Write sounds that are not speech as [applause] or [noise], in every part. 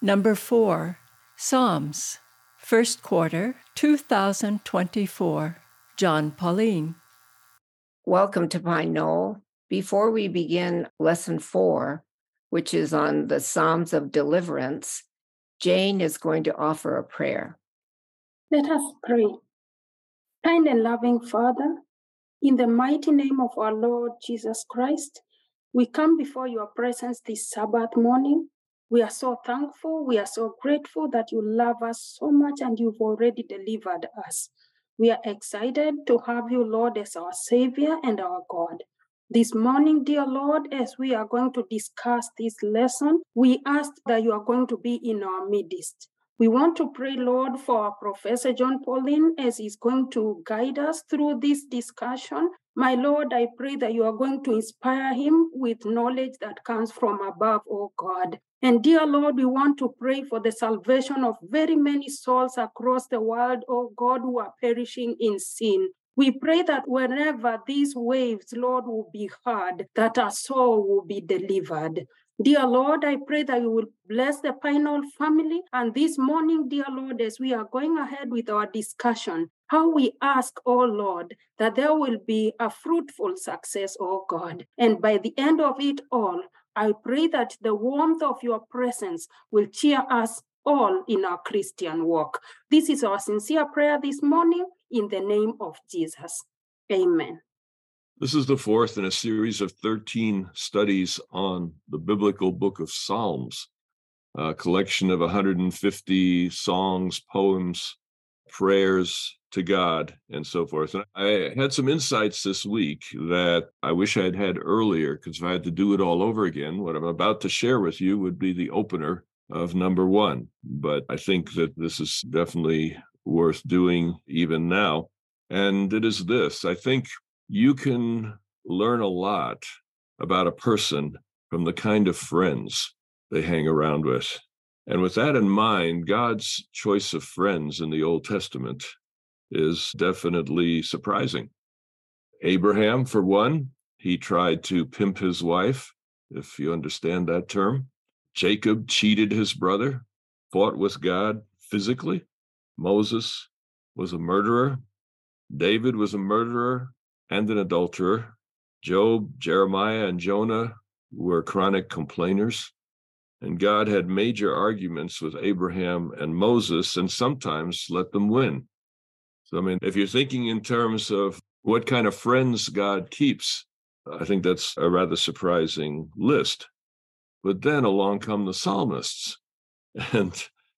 Number 4. Psalms. First quarter 2024. Jon Paulien. Welcome to Pine Knoll. Before we begin lesson four, which is on the Psalms of Deliverance, Jane is going to offer a prayer. Let us pray. Kind and loving Father, in the mighty name of our Lord Jesus Christ, we come before your presence this Sabbath morning. We are so thankful. We are so grateful that you love us so much and you've already delivered us. We are excited to have you, Lord, as our Savior and our God. This morning, dear Lord, as we are going to discuss this lesson, we ask that you are going to be in our midst. We want to pray, Lord, for our Professor Jon Paulien as he's going to guide us through this discussion. My Lord, I pray that you are going to inspire him with knowledge that comes from above, oh God. And dear Lord, we want to pray for the salvation of very many souls across the world, oh God, who are perishing in sin. We pray that whenever these waves, Lord, will be heard, that our soul will be delivered. Dear Lord, I pray that you will bless the Knoll family. And this morning, dear Lord, as we are going ahead with our discussion, how we ask, oh Lord, that there will be a fruitful success, oh God. And by the end of it all, I pray that the warmth of your presence will cheer us all in our Christian walk. This is our sincere prayer this morning in the name of Jesus. Amen. This is the fourth in a series of 13 studies on the biblical book of Psalms, a collection of 150 songs, poems, prayers to God, and so forth. And I had some insights this week that I wish I had had earlier, because if I had to do it all over again, what I'm about to share with you would be the opener of number one. But I think that this is definitely worth doing even now. And it is this I think you can learn a lot about a person from the kind of friends they hang around with. And with that in mind, God's choice of friends in the Old Testament is definitely surprising. Abraham, for one, he tried to pimp his wife, if you understand that term. Jacob cheated his brother, fought with God physically. Moses was a murderer. David was a murderer and an adulterer. Job, Jeremiah, and Jonah were chronic complainers. And God had major arguments with Abraham and Moses and sometimes let them win. So, I mean, if you're thinking in terms of what kind of friends God keeps, I think that's a rather surprising list. But then along come the psalmists. [laughs] And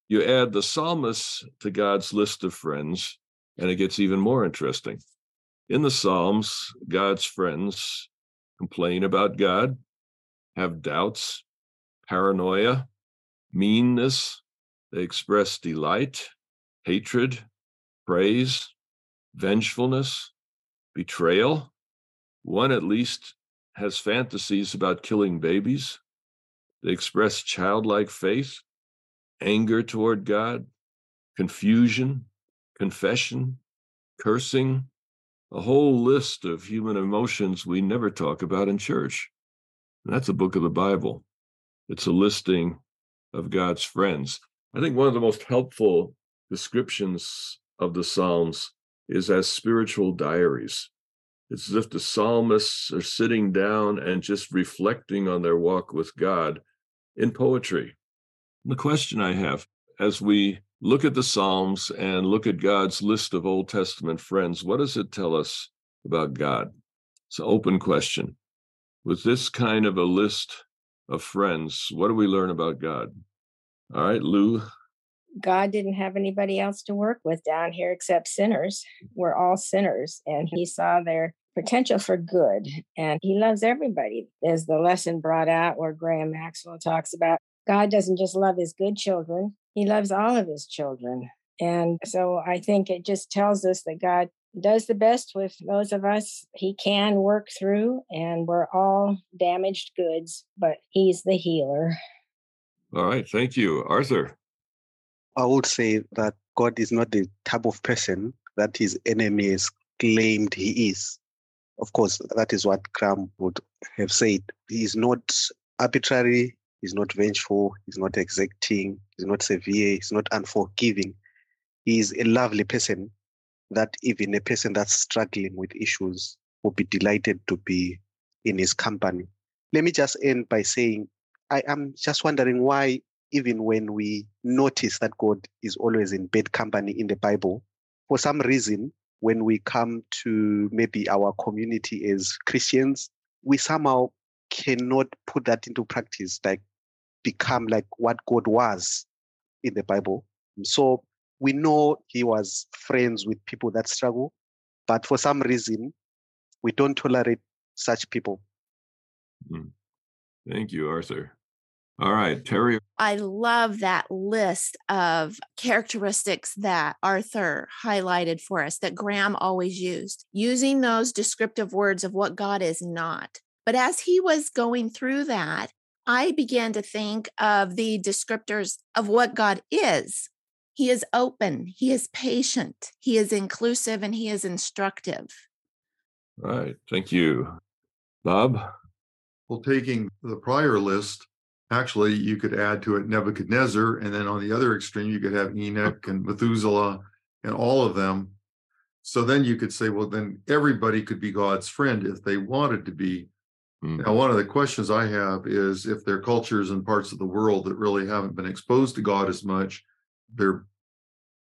you add the psalmists to God's list of friends, and it gets even more interesting. In the Psalms, God's friends complain about God, have doubts, paranoia, meanness. They express delight, hatred, praise, vengefulness, betrayal. One at least has fantasies about killing babies. They express childlike faith, anger toward God, confusion, confession, cursing, a whole list of human emotions we never talk about in church. And that's a book of the Bible. It's a listing of God's friends. I think one of the most helpful descriptions of the Psalms is as spiritual diaries. It's as if the psalmists are sitting down and just reflecting on their walk with God in poetry. The question I have as we look at the Psalms and look at God's list of Old Testament friends, what does it tell us about God? It's an open question. With this kind of a list of friends, what do we learn about God? All right, Lou. God didn't have anybody else to work with down here except sinners. We're all sinners. And he saw their potential for good. And he loves everybody, as the lesson brought out where Graham Maxwell talks about God doesn't just love his good children, he loves all of his children. And so I think it just tells us that God does the best with those of us he can work through, and we're all damaged goods, but he's the healer. All right. Thank you. Arthur. I would say that God is not the type of person that his enemies claimed he is. Of course, that is what Graham would have said. He is not arbitrary He's not vengeful. He's not exacting. He's not severe, he's not unforgiving. He is a lovely person that even a person that's struggling with issues will be delighted to be in his company. Let me just end by saying I am just wondering why, even when we notice that God is always in bad company in the Bible, for some reason, when we come to maybe our community as Christians, we somehow cannot put that into practice, like become like what God was in the Bible. So we know he was friends with people that struggle, but for some reason, we don't tolerate such people. Hmm. Thank you, Arthur. All right, Terry. I love that list of characteristics that Arthur highlighted for us that Graham always used, using those descriptive words of what God is not. But as he was going through that, I began to think of the descriptors of what God is. He is open, he is patient, he is inclusive, and he is instructive. Right. Thank you. Bob? Well, taking the prior list, actually, you could add to it Nebuchadnezzar. And then on the other extreme, you could have Enoch and Methuselah and all of them. So then you could say, well, then everybody could be God's friend if they wanted to be. Mm. Now, one of the questions I have is if there are cultures and parts of the world that really haven't been exposed to God as much, they're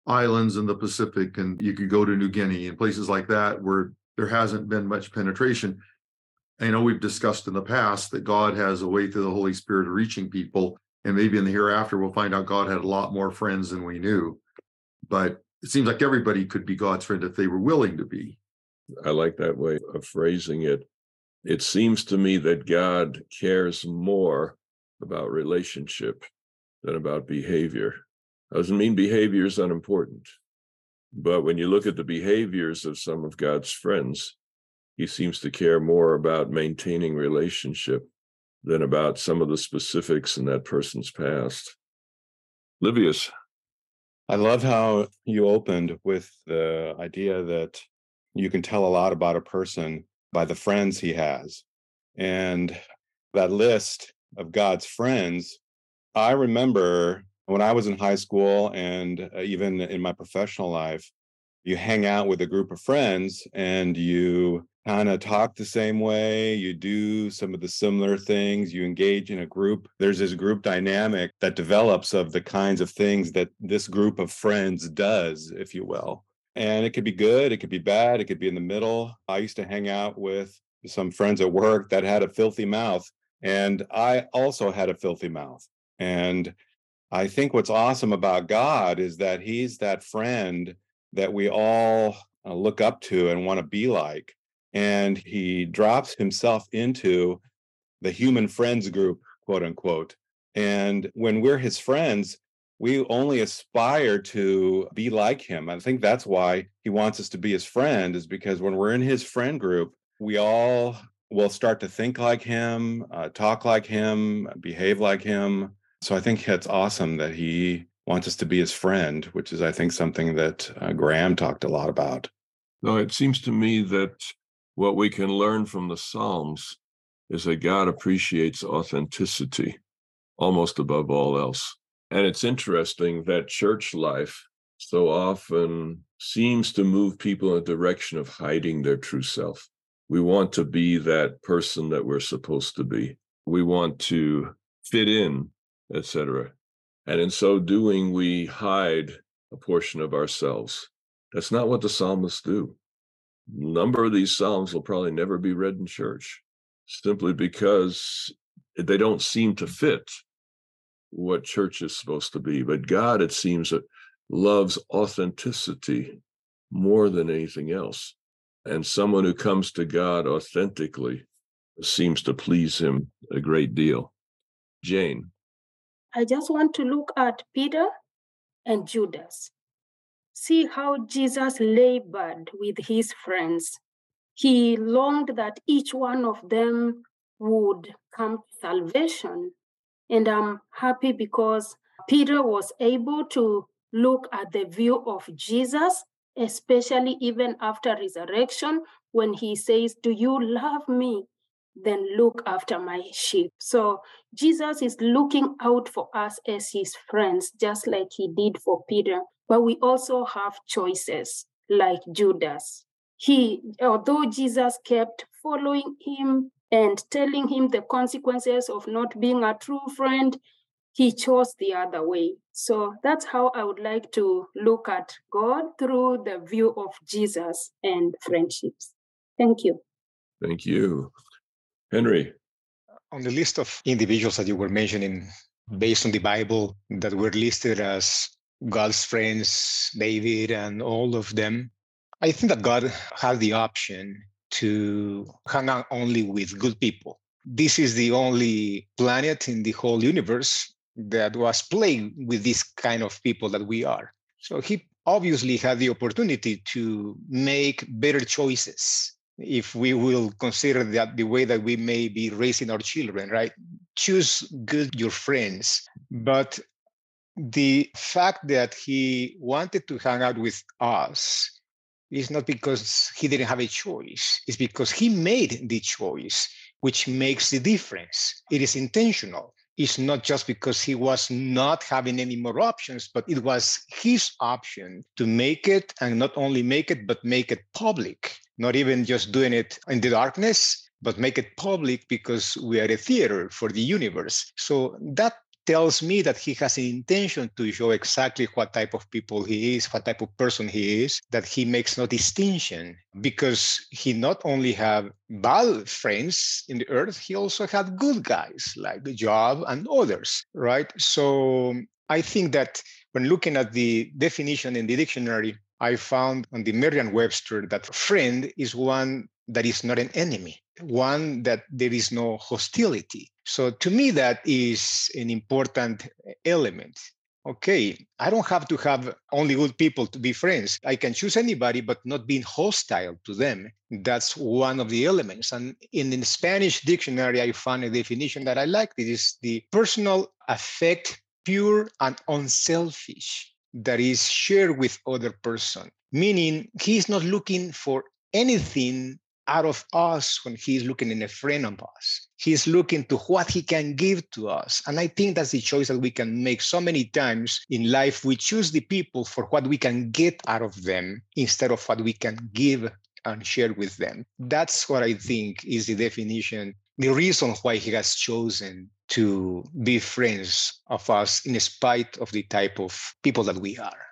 islands in the Pacific, and you could go to New Guinea and places like that where there hasn't been much penetration. I know we've discussed in the past that God has a way through the Holy Spirit of reaching people. And maybe in the hereafter, we'll find out God had a lot more friends than we knew. But it seems like everybody could be God's friend if they were willing to be. I like that way of phrasing it. It seems to me that God cares more about relationship than about behavior. Doesn't mean behavior is unimportant. But when you look at the behaviors of some of God's friends, he seems to care more about maintaining relationship than about some of the specifics in that person's past. Livius. I love how you opened with the idea that you can tell a lot about a person by the friends he has. And that list of God's friends, I remember when I was in high school and even in my professional life, you hang out with a group of friends and you kind of talk the same way, you do some of the similar things, you engage in a group. There's this group dynamic that develops of the kinds of things that this group of friends does, if you will. And it could be good, it could be bad, it could be in the middle. I used to hang out with some friends at work that had a filthy mouth, and I also had a filthy mouth. And I think what's awesome about God is that He's that friend that we all uh, look up to and want to be like. And He drops Himself into the human friends group, quote unquote. And when we're His friends, we only aspire to be like Him. I think that's why He wants us to be His friend, is because when we're in His friend group, we all will start to think like Him, uh, talk like Him, behave like Him so I think it's awesome that he wants us to be his friend, which is, I think, something that uh, Graham talked a lot about. No, it seems to me that what we can learn from the Psalms is that God appreciates authenticity almost above all else. And it's interesting that church life so often seems to move people in a direction of hiding their true self. We want to be that person that we're supposed to be. We want to fit in etc. And in so doing, we hide a portion of ourselves. That's not what the psalmists do. A number of these psalms will probably never be read in church simply because they don't seem to fit what church is supposed to be. But God, it seems, that loves authenticity more than anything else. And someone who comes to God authentically seems to please him a great deal. Jane. I just want to look at Peter and Judas. See how Jesus labored with his friends. He longed that each one of them would come to salvation. And I'm happy because Peter was able to look at the view of Jesus, especially even after resurrection, when he says, Do you love me? Then look after my sheep. So Jesus is looking out for us as his friends, just like he did for Peter. But we also have choices, like Judas. He, although Jesus kept following him and telling him the consequences of not being a true friend, he chose the other way. So that's how I would like to look at God through the view of Jesus and friendships. Thank you. Thank you. Henry. On the list of individuals that you were mentioning, hmm. based on the Bible, that were listed as God's friends, David, and all of them, I think that God had the option to hang out only with good people. This is the only planet in the whole universe that was plagued with this kind of people that we are. So he obviously had the opportunity to make better choices if we will consider that the way that we may be raising our children, right? Choose good your friends. But the fact that he wanted to hang out with us is not because he didn't have a choice, it's because he made the choice, which makes the difference. It is intentional It's not just because he was not having any more options, but it was his option to make it and not only make it, but make it public, not even just doing it in the darkness, but make it public because we are a theater for the universe. So that tells me that he has an intention to show exactly what type of people he is, what type of person he is, that he makes no distinction because he not only have bad friends in the earth, he also had good guys like the Job and others, right? So I think that when looking at the definition in the dictionary, I found on the Merriam-Webster that friend is one that is not an enemy, one that there is no hostility. So to me, that is an important element. Okay, I don't have to have only good people to be friends. I can choose anybody, but not being hostile to them. That's one of the elements. And in the Spanish dictionary, I found a definition that I like. It is the personal affect, pure and unselfish, that is shared with other person. Meaning, he's not looking for anything out of us when he's looking in a friend of us. He's looking to what he can give to us. And I think that's the choice that we can make so many times in life. We choose the people for what we can get out of them instead of what we can give and share with them. That's what I think is the definition, the reason why he has chosen to be friends of us in spite of the type of people that we are.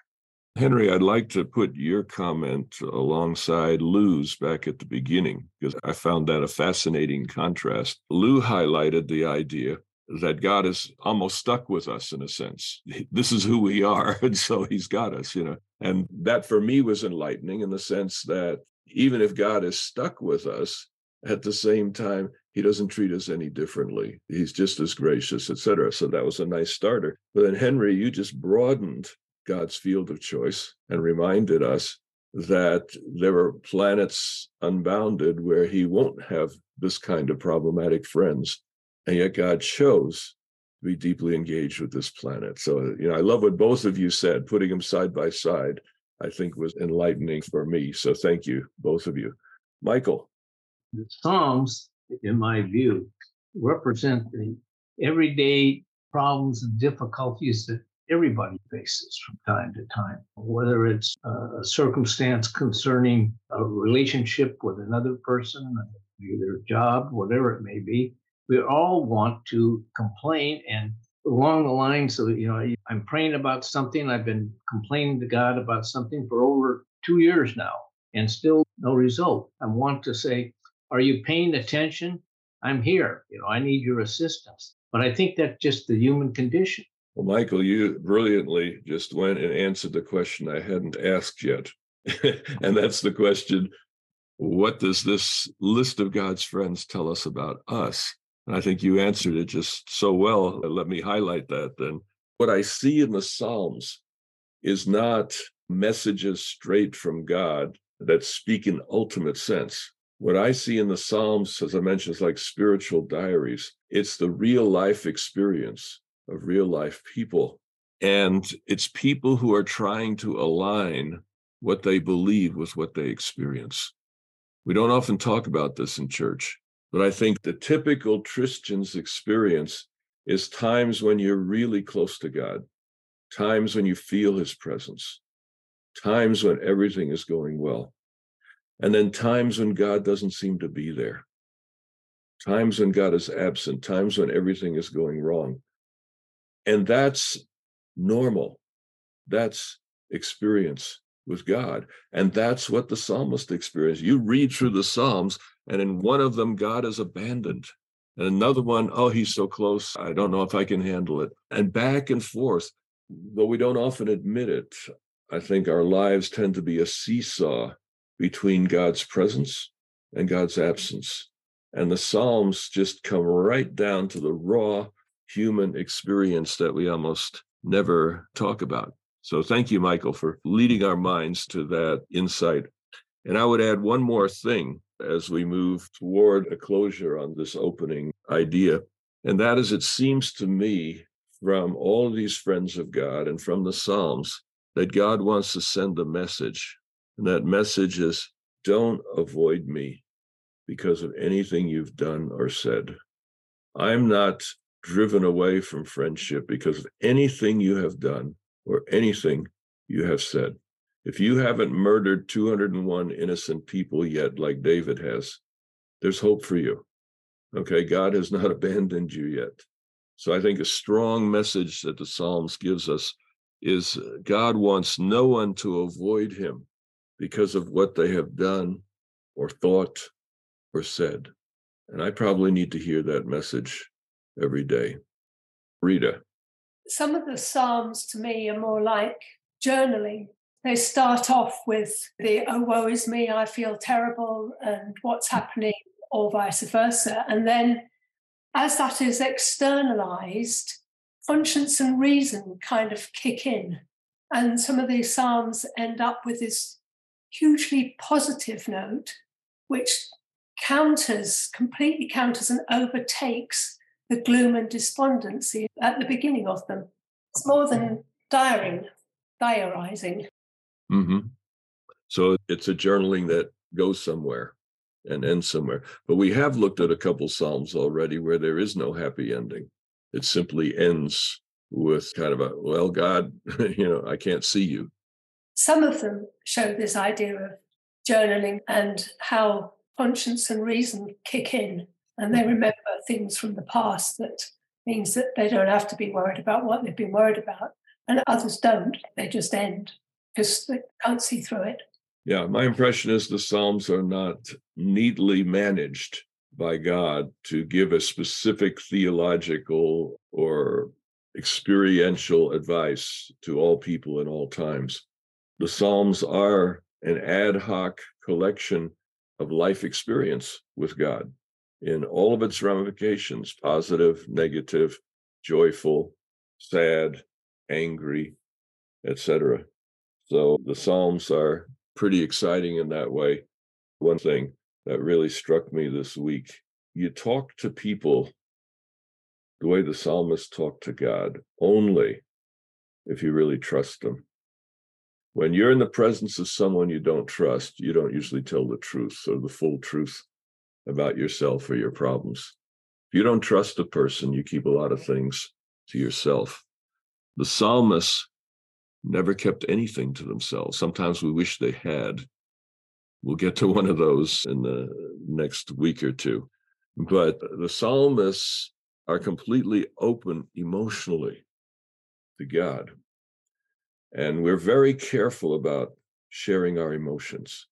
Henry, I'd like to put your comment alongside Lou's back at the beginning, because I found that a fascinating contrast. Lou highlighted the idea that God is almost stuck with us in a sense. [laughs] This is who we are. [laughs] And so he's got us, you know. And that for me was enlightening in the sense that even if God is stuck with us, at the same time, he doesn't treat us any differently. He's just as gracious, etc. So that was a nice starter. But then, Henry, you just broadened God's field of choice and reminded us that there are planets unbounded where he won't have this kind of problematic friends. And yet God chose to be deeply engaged with this planet. So, you know, I love what both of you said, putting them side by side, I think was enlightening for me. So thank you, both of you. Michael. The Psalms, in my view, represent the everyday problems and difficulties that everybody faces from time to time, whether it's a circumstance concerning a relationship with another person, a job, whatever it may be. We all want to complain and along the lines of, you know, I'm praying about something. I've been complaining to God about something for over two years now and still no result. I want to say, are you paying attention? I'm here. You know, I need your assistance. But I think that's just the human condition. Well, Michael, you brilliantly just went and answered the question I hadn't asked yet. [laughs] and that's the question what does this list of God's friends tell us about us? And I think you answered it just so well. Let me highlight that then. What I see in the Psalms is not messages straight from God that speak in ultimate sense. What I see in the Psalms, as I mentioned, is like spiritual diaries. It's the real life experience of real life people. And it's people who are trying to align what they believe with what they experience. We don't often talk about this in church, But I think the typical Christian's experience is times when you're really close to God, times when you feel his presence, times when everything is going well, and then times when God doesn't seem to be there, times when God is absent, times when everything is going wrong. And that's normal. That's experience with God. And that's what the psalmist experienced. You read through the Psalms, and in one of them, God is abandoned. And another one, oh, he's so close. I don't know if I can handle it. And back and forth, though we don't often admit it, I think our lives tend to be a seesaw between God's presence and God's absence. And the Psalms just come right down to the raw human experience that we almost never talk about. So thank you, Michael, for leading our minds to that insight. And I would add one more thing as we move toward a closure on this opening idea. And that is, it seems to me from all of these friends of God and from the Psalms that God wants to send a message. And that message is don't avoid me because of anything you've done or said. I'm not driven away from friendship because of anything you have done or anything you have said. If you haven't murdered 201 innocent people yet, like David has, there's hope for you. Okay, God has not [laughs] abandoned you yet. So I think a strong message that the Psalms gives us is uh, God wants no one to avoid him because of what they have done or thought or said. And I probably need to hear that message every day. Rita. Some of the Psalms to me are more like journaling. They start off with the, oh, woe is me, I feel terrible, and what's hmm. happening, or vice versa. And then as that is externalized, conscience and reason kind of kick in. And some of these Psalms end up with this hugely positive note, which counters, completely counters and overtakes the gloom and despondency at the beginning of them. It's more than diaring, diarizing. Mm-hmm. So it's a journaling that goes somewhere and ends somewhere. But we have looked at a couple Psalms already where there is no happy ending. It simply ends with kind of a, well, God, [laughs] you know, I can't see you. Some of them show this idea of journaling and how conscience and reason kick in and they remember things from the past that means that they don't have to be worried about what they've been worried about. And others don't, they just end because they can't see through it. Yeah, my impression is the Psalms are not neatly managed by God to give a specific theological or experiential advice to all people in all times. The Psalms are an ad hoc collection of life experience with God in all of its ramifications positive, negative, joyful, sad, angry, etc. So the Psalms are pretty exciting in that way. One thing that really struck me this week you talk to people the way the psalmist talked to God only if you really trust them. When you're in the presence of someone you don't trust, you don't usually tell the truth or the full truth about yourself or your problems. If you don't trust a person, you keep a lot of things to yourself. The psalmists never kept anything to themselves. Sometimes we wish they had. We'll get to one of those in the next week or two. But the psalmists are completely open emotionally to God. And we're very careful about sharing our emotions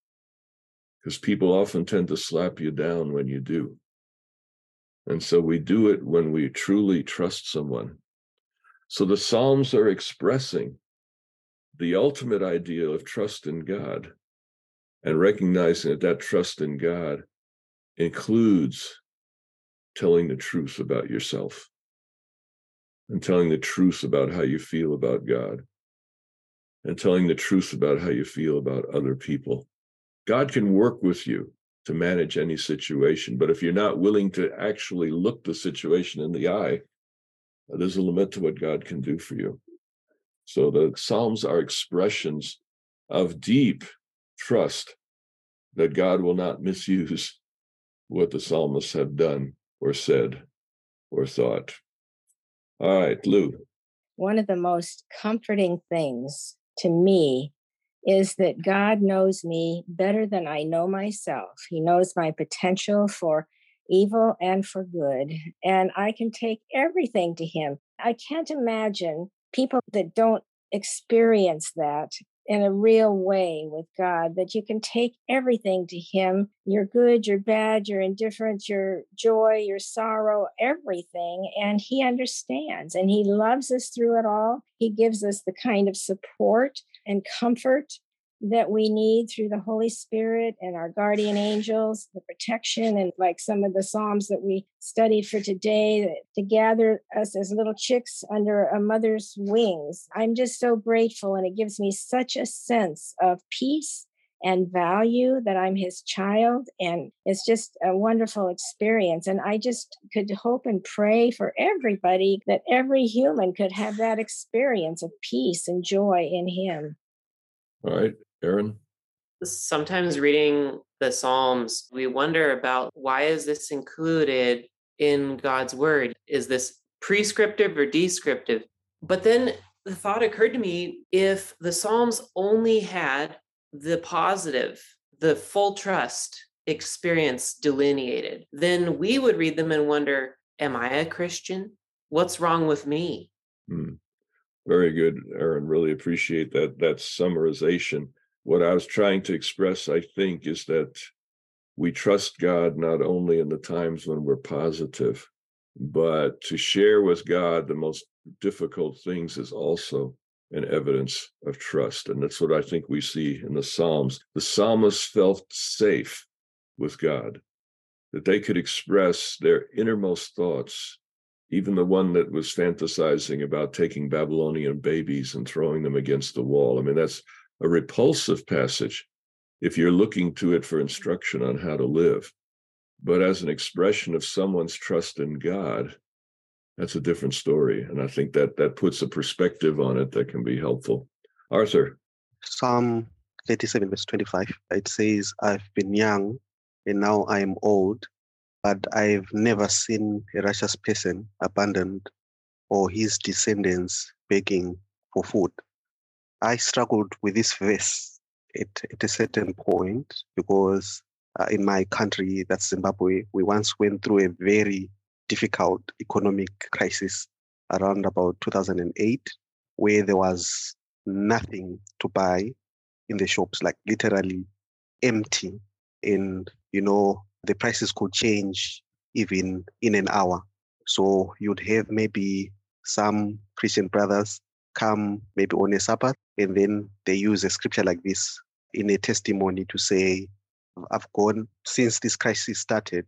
because people often tend to slap you down when you do. And so we do it when we truly trust someone. So the Psalms are expressing the ultimate ideal of trust in God and recognizing that that trust in God includes telling the truth about yourself and telling the truth about how you feel about God and telling the truth about how you feel about other people. God can work with you to manage any situation, but if you're not willing to actually look the situation in the eye, uh, there's a limit to what God can do for you. So the Psalms are expressions of deep trust that God will not [laughs] misuse what the psalmists have done or said or thought. All right, Lou. One of the most comforting things to me is that God knows me better than I know myself. He knows my potential for evil and for good, and I can take everything to Him. I can't imagine people that don't experience that in a real way with God, that you can take everything to Him your good, your bad, your indifference, your joy, your sorrow, everything. And He understands and He loves us through it all. He gives us the kind of support and comfort that we need through the Holy Spirit and our guardian angels, the protection, and like some of the Psalms that we studied for today, to gather us as little chicks under a mother's wings. I'm just so grateful, and it gives me such a sense of peace and value that I'm his child. And it's just a wonderful experience. And I just could hope and pray for everybody that every human could have that experience of peace and joy in him. All right. Aaron? Sometimes reading the Psalms, we wonder about why is this included in God's word? Is this prescriptive or descriptive? But then the thought occurred to me if the Psalms only had the positive, the full trust experience delineated, then we would read them and wonder, Am I a Christian? What's wrong with me? Hmm. Very good, Aaron. Really appreciate that that summarization what I was trying to express, I think, is that we trust God not only in the times when we're positive, but to share with God the most difficult things is also an evidence of trust. And that's what I think we see in the Psalms. The psalmists felt safe with God, that they could express their innermost thoughts, even the one that was fantasizing about taking Babylonian babies and throwing them against the wall. I mean, that's a repulsive passage if you're looking to it for instruction on how to live. But as an expression of someone's trust in God, that's a different story. And I think that that puts a perspective on it that can be helpful. Arthur. Psalm 37, verse 25, it says, I've been young and now I am old, but I've never seen a righteous person abandoned or his descendants begging for food. I struggled with this verse at, at a certain point because uh, in my country, that's Zimbabwe, we once went through a very difficult economic crisis around about 2008, where there was nothing to buy in the shops, like literally empty. And, you know, the prices could change even in an hour. So you'd have maybe some Christian brothers come maybe on a Sabbath, and then they use a scripture like this in a testimony to say, I've gone since this crisis started,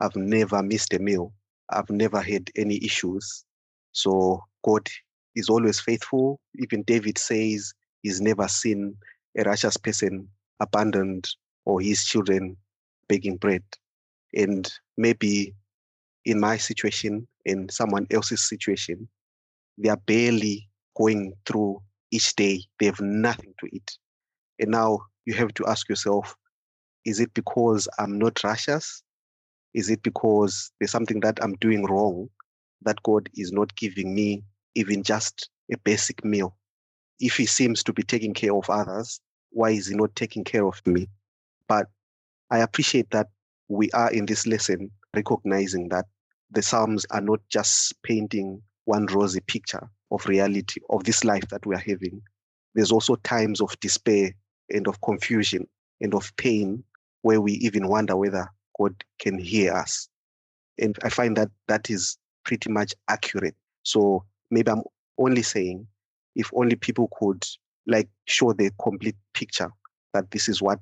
I've never missed a meal. I've never had any issues. So God is always faithful. Even David says he's never seen a righteous person abandoned or his children begging bread. And maybe in my situation, in someone else's situation, they are barely going through each day, they have nothing to eat. And now you have to ask yourself, is it because I'm not righteous? Is it because there's something that I'm doing wrong that God is not giving me even just a basic meal? If He seems to be taking care of others, why is He not taking care of me? But I appreciate that we are in this lesson recognizing that the Psalms are not just painting one rosy picture, of reality of this life that we are having. There's also times of despair and of confusion and of pain where we even wonder whether God can hear us. And I find that that is pretty much accurate. So maybe I'm only saying if only people could like show the complete picture that this is what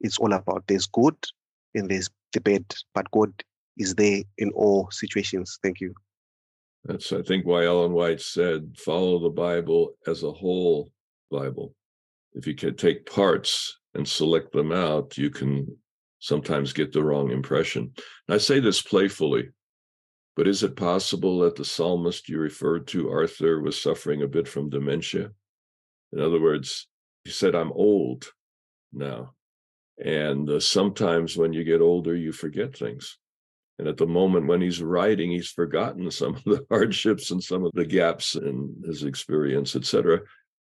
it's all about. There's good and there's the bad, but God is there in all situations. Thank you. That's, I think, why Ellen White said, follow the Bible as a whole Bible. If you can take parts and select them out, you can sometimes get the wrong impression. And I say this playfully, but is it possible that the psalmist you referred to, Arthur, was suffering a bit from dementia? In other words, he said, I'm old now. And uh, sometimes when you get older, you forget things. And at the moment when he's writing, he's forgotten some of the [laughs] hardships and some of the gaps in his experience, etc.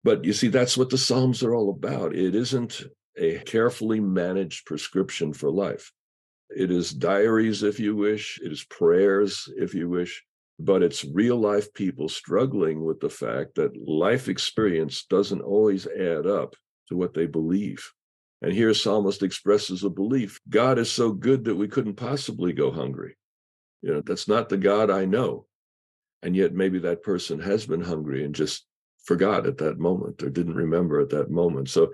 But you see, that's what the Psalms are all about. It isn't a carefully managed prescription for life. It is diaries, if you wish, it is prayers, if you wish, but it's real life people struggling with the fact that life experience doesn't always add up to what they believe. And here, Psalmist expresses a belief God is so good that we couldn't possibly go hungry. You know, that's not the God I know. And yet, maybe that person has been hungry and just forgot at that moment or didn't remember at that moment. So,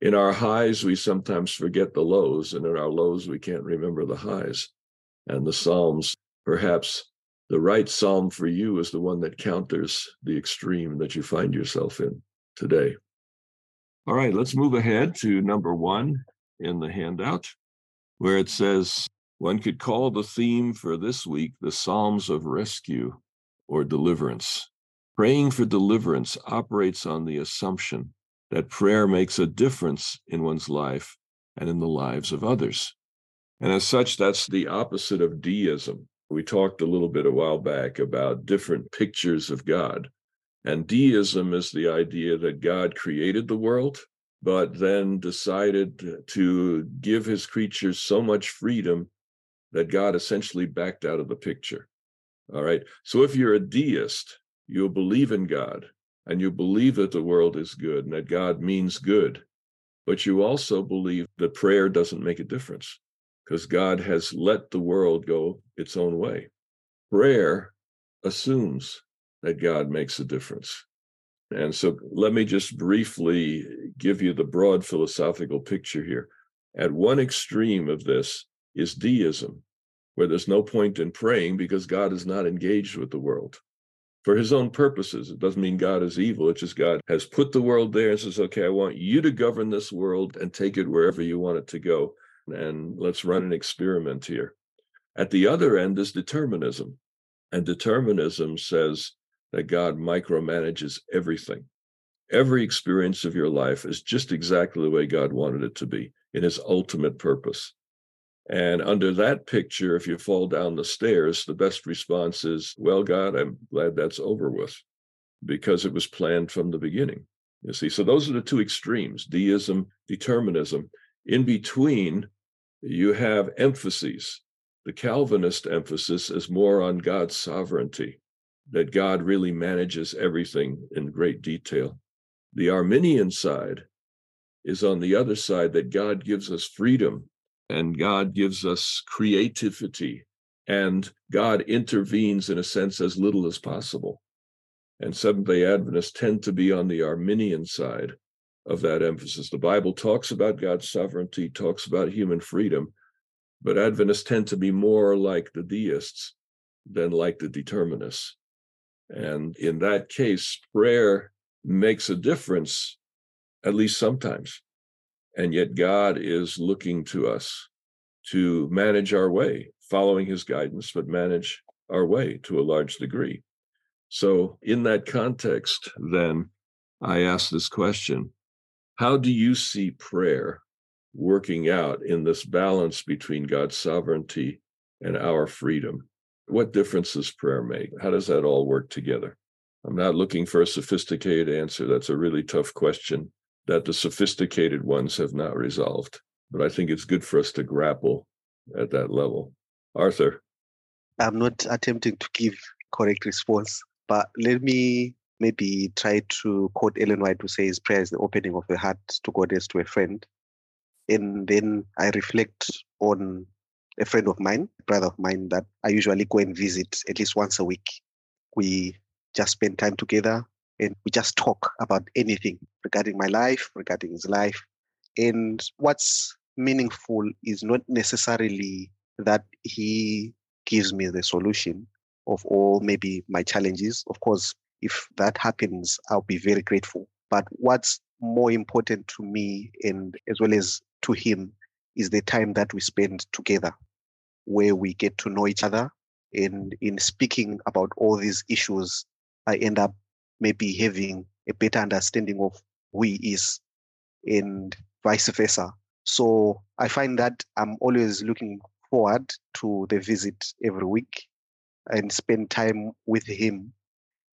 in our highs, we sometimes forget the lows, and in our lows, we can't remember the highs. And the Psalms, perhaps the right psalm for you is the one that counters the extreme that you find yourself in today. All right, let's move ahead to number one in the handout, where it says one could call the theme for this week the Psalms of Rescue or Deliverance. Praying for deliverance operates on the assumption that prayer makes a difference in one's life and in the lives of others. And as such, that's the opposite of deism. We talked a little bit a while back about different pictures of God. And deism is the idea that God created the world, but then decided to give his creatures so much freedom that God essentially backed out of the picture. All right. So if you're a deist, you'll believe in God, and you believe that the world is good and that God means good, but you also believe that prayer doesn't make a difference because God has let the world go its own way. Prayer assumes that God makes a difference. And so let me just briefly give you the broad philosophical picture here. At one extreme of this is deism, where there's no point in praying because God is not engaged with the world for his own purposes. It doesn't mean God is evil. It's just God has put the world there and says, okay, I want you to govern this world and take it wherever you want it to go. And let's run an experiment here. At the other end is determinism. And determinism says that God micromanages everything. Every experience of your life is just exactly the way God wanted it to be in his ultimate purpose. And under that picture, if you fall down the stairs, the best response is, Well, God, I'm glad that's over with because it was planned from the beginning. You see, so those are the two extremes deism, determinism. In between, you have emphases. The Calvinist emphasis is more on God's sovereignty, that God really manages everything in great detail. The Arminian side is on the other side, that God gives us freedom and God gives us creativity, and God intervenes in a sense as little as possible. And Seventh day Adventists tend to be on the Arminian side of that emphasis. The Bible talks about God's sovereignty, talks about human freedom, but Adventists tend to be more like the deists than like the determinists. And in that case, prayer makes a difference, at least sometimes. And yet, God is looking to us to manage our way, following his guidance, but manage our way to a large degree. So, in that context, then I ask this question How do you see prayer working out in this balance between God's sovereignty and our freedom? What difference does prayer make? How does that all work together? I'm not looking for a sophisticated answer. That's a really tough question that the sophisticated ones have not resolved. But I think it's good for us to grapple at that level. Arthur. I'm not attempting to give correct response, but let me maybe try to quote Ellen White who says prayer is the opening of the heart to God as to a friend. And then I reflect on a friend of mine, a brother of mine that I usually go and visit at least once a week. We just spend time together and we just talk about anything regarding my life, regarding his life. And what's meaningful is not necessarily that he gives me the solution of all maybe my challenges. Of course, if that happens, I'll be very grateful. But what's more important to me and as well as to him is the time that we spend together where we get to know each other. And in speaking about all these issues, I end up maybe having a better understanding of who he is and vice versa. So I find that I'm always looking forward to the visit every week and spend time with him.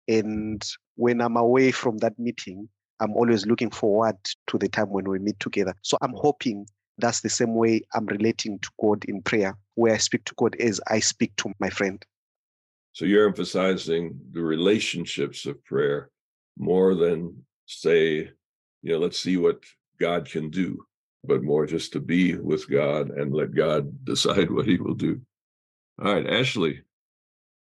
And when I'm away from that meeting, I'm always looking forward to the time when we meet together. So I'm hoping that's the same way I'm relating to God in prayer, where I speak to God as I speak to my friend. So you're emphasizing the relationships of prayer more than say, you know, let's see what God can do, but more just to be with God and let God [laughs] decide what he will do. All right, Ashley.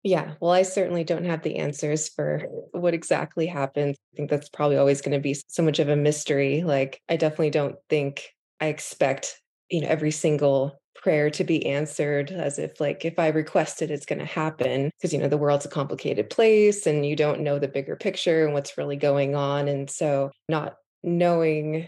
Yeah, well, I certainly don't have the answers for what exactly happened. I think that's probably always going to be so much of a mystery. Like, I definitely don't think I expect, you know, every single prayer to be answered as if like if i request it it's going to happen because you know the world's a complicated place and you don't know the bigger picture and what's really going on and so not knowing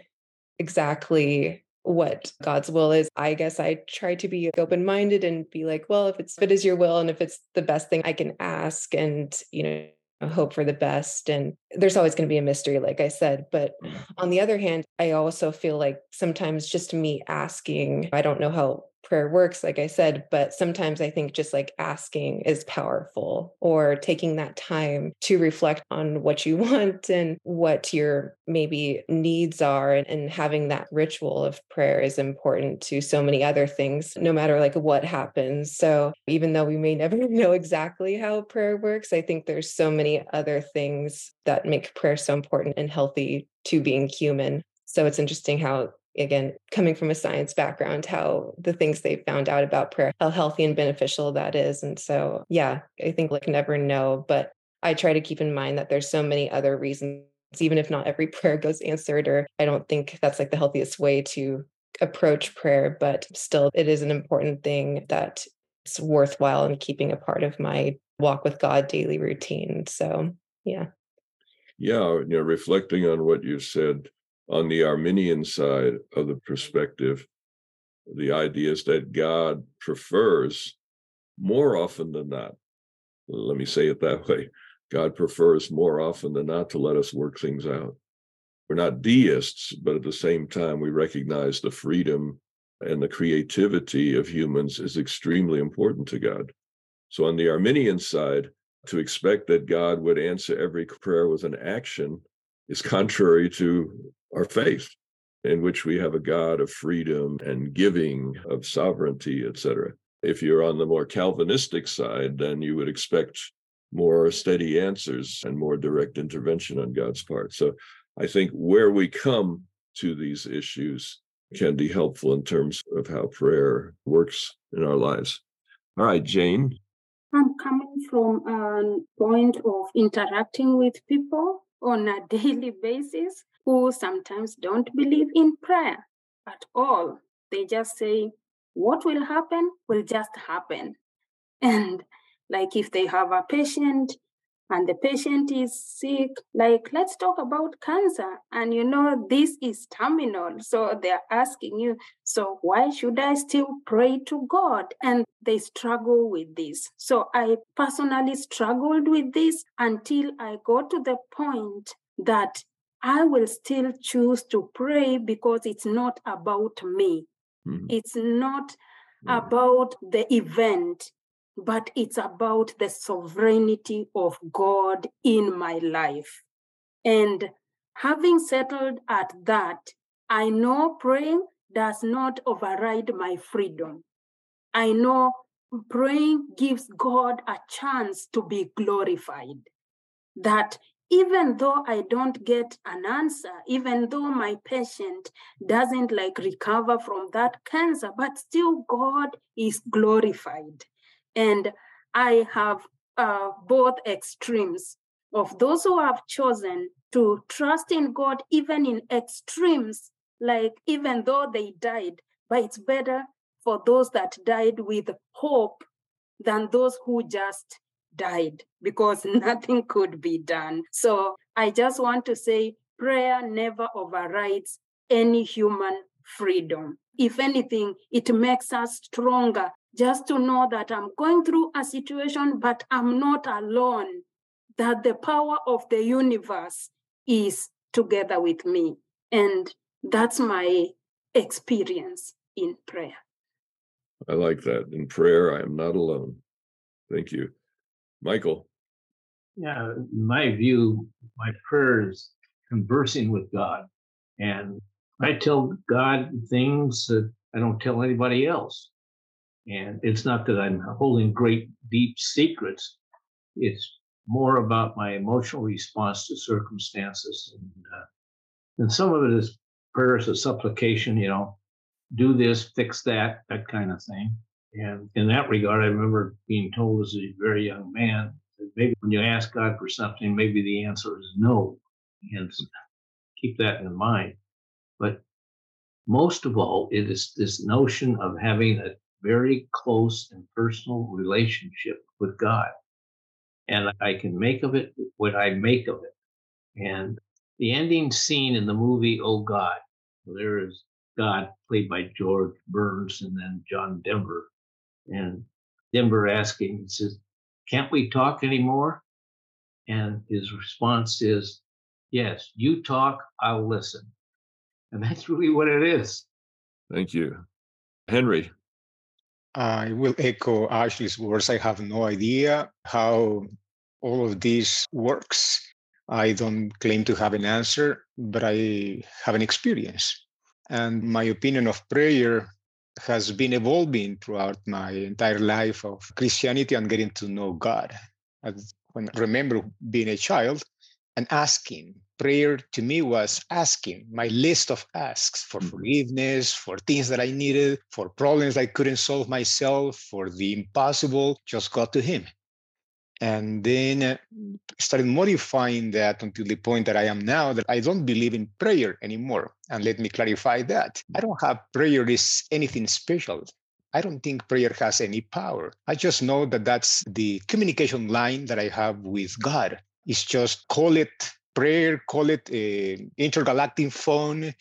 exactly what God's will is. I guess I try to be open minded and be like, well, if it's if it is your will and if it's the best thing I can ask and, you know, hope for the best. And there's always going to be a mystery, like I said. But mm. on the other hand, I also feel like sometimes just me asking, I don't know how prayer works, like I said, but sometimes I think just like asking is powerful or taking that time to reflect on what you [laughs] want and what your maybe needs are. And, and having that ritual of prayer is important to so many other things, no matter like what happens. So even though we may never [laughs] know exactly how prayer works, I think there's so many other things that make prayer so important and healthy to being human. So it's interesting how again coming from a science background how the things they found out about prayer how healthy and beneficial that is and so yeah i think like never know but i try to keep in mind that there's so many other reasons even if not every [laughs] prayer goes answered or i don't think that's like the healthiest way to approach prayer but still it is an important thing that it's worthwhile and keeping a part of my walk with god daily routine so yeah. Yeah you know reflecting on what you said on the Arminian side of the perspective, the idea is that God prefers more often than not. Let me say it that way. God prefers more often than not to let us work things out. We're not deists, but at the same time, we recognize the freedom and the creativity of humans is extremely important to God. So, on the Arminian side, to expect that God would answer every prayer with an action is [laughs] contrary to our faith, in which we have a God of freedom and giving, of sovereignty, etc. If you're on the more Calvinistic side, then you would expect more steady answers and more direct intervention on God's part. So I think where we come to these issues can be helpful in terms of how prayer works in our lives. All right, Jane. I'm coming from a point of interacting with people on a [laughs] daily basis who sometimes don't believe in prayer at all. They just say, what will happen will just happen. [laughs] And like if they have a patient and the patient is sick, like let's talk about cancer. And you know, this is terminal. So they're asking you, so why should I still pray to God? And they struggle with this. So I personally struggled with this until I got to the point that I will still choose to pray because it's not about me. Mm-hmm. It's not mm-hmm. about the event, but it's about the sovereignty of God in my life. And having settled at that, I know praying does not override my freedom. I know praying gives God a chance to be glorified. That even though I don't get an answer, even though my patient doesn't like recover from that cancer, but still God is glorified. And I have uh, both extremes of those who have chosen to trust in God, even in extremes, like even though they died, but it's better for those that died with hope than those who just died because [laughs] nothing could be done. So I just want to say prayer never overrides any human freedom. If anything, it makes us stronger just to know that I'm going through a situation, but I'm not alone, that the power of the universe is together with me. And that's my experience in prayer. I like that. In prayer, I am not alone. Thank you. Michael. Yeah, my view, my prayer is conversing with God. And I tell God things that I don't tell anybody else. And it's not that I'm holding great, deep secrets. It's more about my emotional response to circumstances. And, uh, and some of it is prayers of supplication, you know, do this, fix that, that kind of thing. And in that regard, I remember being told as a very young man that maybe when you ask God for something, maybe the answer is no. And keep that in mind. But most of all, it is this notion of having a very close and personal relationship with God. And I can make of it what I make of it. And the ending scene in the movie, Oh God, there is God played by George Burns and then John Denver. And Denver asking, he says, Can't we talk anymore? And his response is, Yes, you talk, I'll listen. And that's really what it is. Thank you. Henry. I will echo Ashley's words. I have no idea how all of this works. I don't claim to have an answer, but I have an experience. And my opinion of prayer has been evolving throughout my entire life of Christianity and getting to know God. I remember being a child and asking. Prayer to me was asking, my list of asks for mm-hmm. forgiveness, for things that I needed, for problems I couldn't solve myself, for the impossible, just got to Him. And then uh, started modifying that until the point that I am now that I don't believe in prayer anymore. And let me clarify that. I don't have prayer is anything special. I don't think prayer has any power. I just know that that's the communication line that I have with God. It's just call it prayer, call it a intergalactic phone,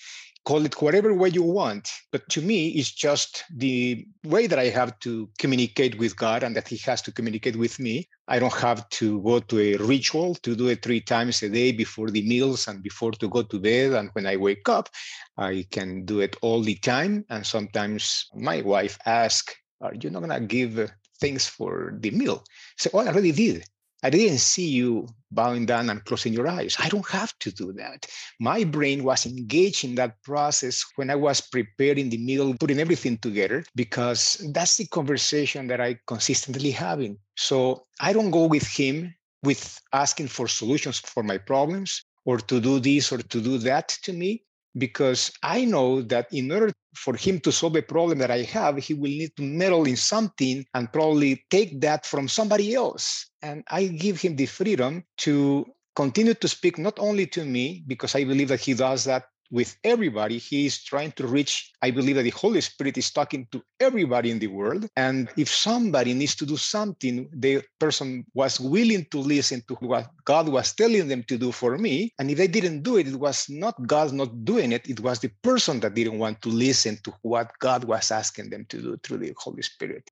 call it whatever way you want. But to me, it's just the way that I have to communicate with God and that He has to communicate with me. I don't have to go to a ritual to do it three times a day before the meals and before to go to bed. And when I wake up, I can do it all the time. And sometimes my wife asks, Are you not going to give things for the meal? So, oh, I already did. I didn't see you bowing down and closing your eyes. I don't have to do that. My brain was engaged in that process when I was preparing the meal, putting everything together, because that's the conversation that I consistently having. So I don't go with him with asking for solutions for my problems or to do this or to do that to me because I know that in order for him to solve a problem that I have, he will need to meddle in something and probably take that from somebody else. And I give him the freedom to continue to speak not only to me, because I believe that he does that with everybody. He is trying to reach, I believe that the Holy Spirit is talking to everybody in the world. And if somebody needs to do something, the person was willing to listen to what God was telling them to do for me. And if they didn't do it, it was not God not doing it, it was the person that didn't want to listen to what God was asking them to do through the Holy Spirit.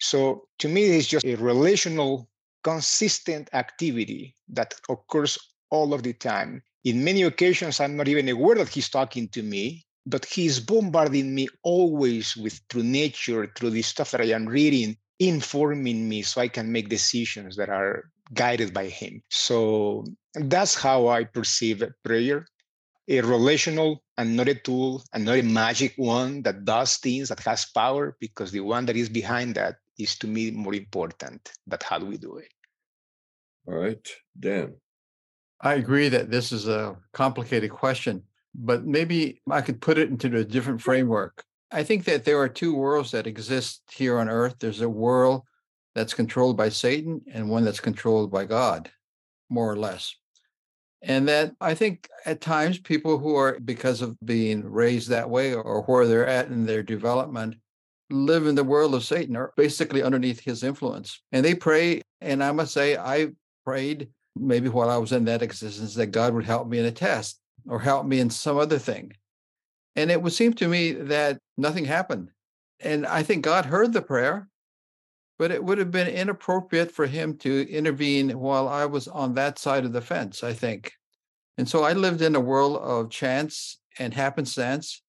So to me, it's just a relational, consistent activity that occurs all of the time in many occasions, I'm not even aware that he's talking to me, but he's bombarding me always with through nature, through the stuff that I am reading, informing me so I can make decisions that are guided by him. So that's how I perceive prayer. A relational and not a tool and not a magic one that does things that has power because the one that is behind that is to me more important but how do we do it. All right. Dan I agree that this is a complicated question, but maybe I could put it into a different framework. I think that there are two worlds that exist here on earth. There's a world that's controlled by Satan and one that's controlled by God, more or less. And that I think at times people who are, because of being raised that way or where they're at in their development, live in the world of Satan or basically underneath his influence. And they pray. And I must say, I prayed maybe while I was in that existence, that God would help me in a test or help me in some other thing. And it would seem to me that nothing happened. And I think God heard the prayer, but it would have been inappropriate for him to intervene while I was on that side of the fence, I think. And so I lived in a world of chance and happenstance.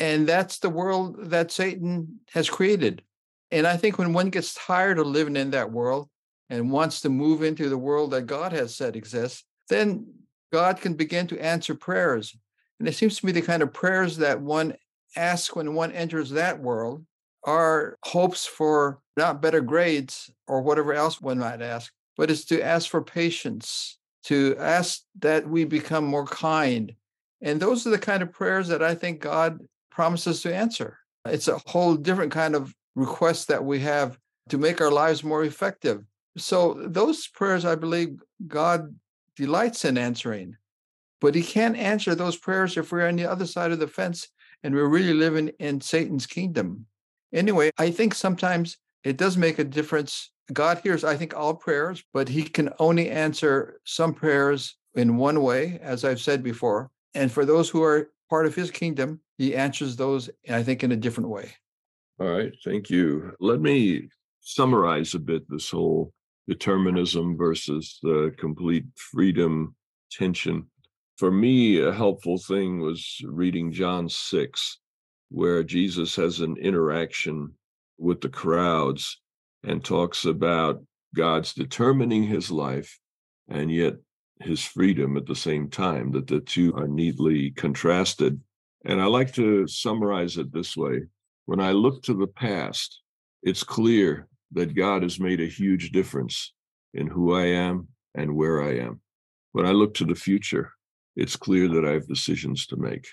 And that's the world that Satan has created. And I think when one gets tired of living in that world and wants to move into the world that God has said exists, then God can begin to answer prayers. And it seems to me the kind of prayers that one asks when one enters that world are hopes for not better grades or whatever else one might ask, but it's to ask for patience, to ask that we become more kind. And those are the kind of prayers that I think God promises to answer. It's a whole different kind of request that we have to make our lives more effective. So, those prayers, I believe, God delights in answering. But He can't answer those prayers if we're on the other side of the fence and we're really living in Satan's kingdom. Anyway, I think sometimes it does make a difference. God hears, I think, all prayers, but He can only answer some prayers in one way, as I've said before. And for those who are part of His kingdom, He answers those, I think, in a different way. All right, thank you. Let me summarize a bit this whole determinism versus the complete freedom tension. For me, a helpful thing was reading John 6, where Jesus has an interaction with the crowds and talks about God's determining his life and yet his freedom at the same time, that the two are neatly contrasted. And I like to summarize it this way when I look to the past, it's clear that God has made a huge difference in who I am and where I am. When I look to the future, it's clear that I have decisions to make.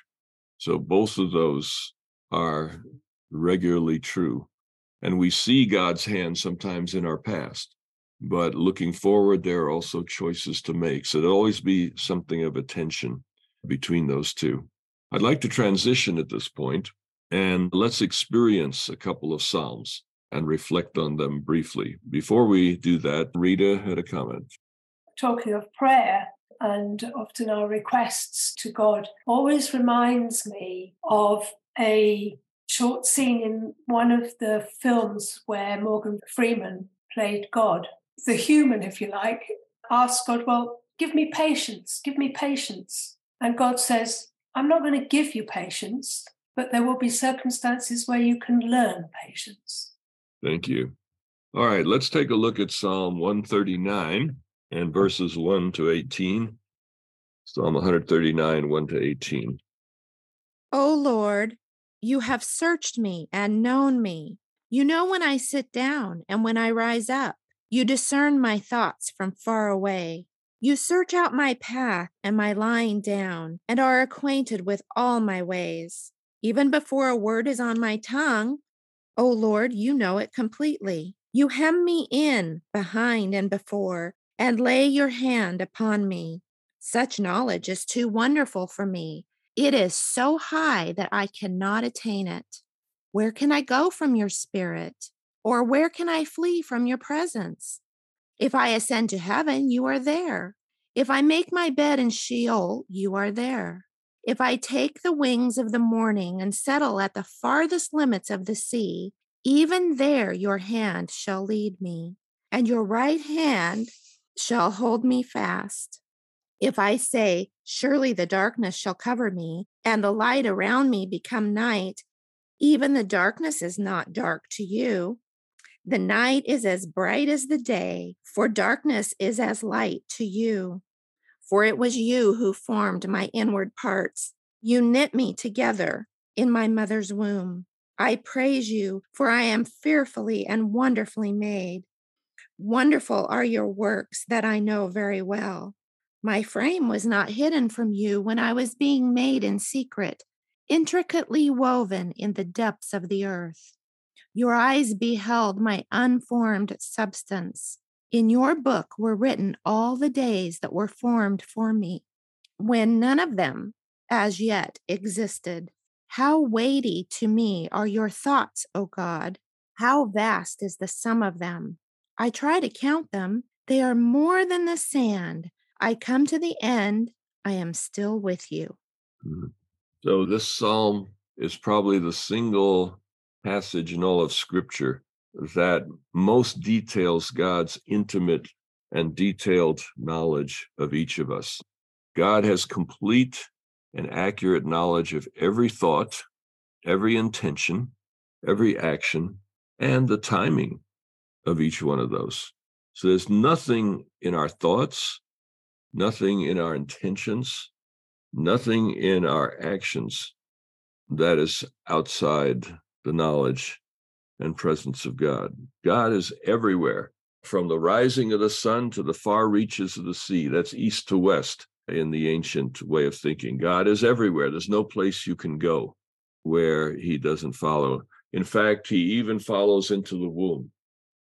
So both of those are regularly true. And we see God's hand sometimes in our past, but looking forward, there are also choices to make. So there'll always be something of a tension between those two. I'd like to transition at this point and let's experience a couple of Psalms and reflect on them briefly. Before we do that, Rita had a comment. Talking of prayer and often our requests to God always reminds me of a short scene in one of the films where Morgan Freeman played God. The human, if you like, asks God, Well, give me patience, give me patience. And God says, I'm not going to give you patience but there will be circumstances where you can learn patience. Thank you. All right, let's take a look at Psalm 139 and verses 1 to 18. Psalm 139, 1 to 18. O Lord, you have searched me and known me. You know when I sit down and when I rise up. You discern my thoughts from far away. You search out my path and my lying down, and are acquainted with all my ways. Even before a word is on my tongue, O Lord, you know it completely. You hem me in behind and before, and lay your hand upon me. Such knowledge is too wonderful for me. It is so high that I cannot attain it. Where can I go from your spirit? Or where can I flee from your presence? If I ascend to heaven, you are there. If I make my bed in Sheol, you are there. If I take the wings of the morning and settle at the farthest limits of the sea, even there your hand shall lead me, and your right hand shall hold me fast. If I say, Surely the darkness shall cover me, and the light around me become night, even the darkness is not dark to you. The night is as bright as the day, for darkness is as light to you. For it was you who formed my inward parts. You knit me together in my mother's womb. I praise you, for I am fearfully and wonderfully made. Wonderful are your works that I know very well. My frame was not hidden from you when I was being made in secret, intricately woven in the depths of the earth. Your eyes beheld my unformed substance. In your book were written all the days that were formed for me, when none of them as yet existed. How weighty to me are your thoughts, O God! How vast is the sum of them! I try to count them. They are more than the sand. I come to the end. I am still with you. Mm-hmm. So, this psalm is probably the single passage in all of Scripture that most details God's intimate and detailed knowledge of each of us. God has complete and accurate knowledge of every thought, every intention, every action, and the timing of each one of those. So there's nothing in our thoughts, nothing in our intentions, nothing in our actions that is outside the knowledge and presence of God. God is everywhere, from the rising of the sun to the far reaches of the sea. That's east to west in the ancient way of thinking. God is everywhere. There's no place you can go where he doesn't follow. In fact, he even follows into the womb.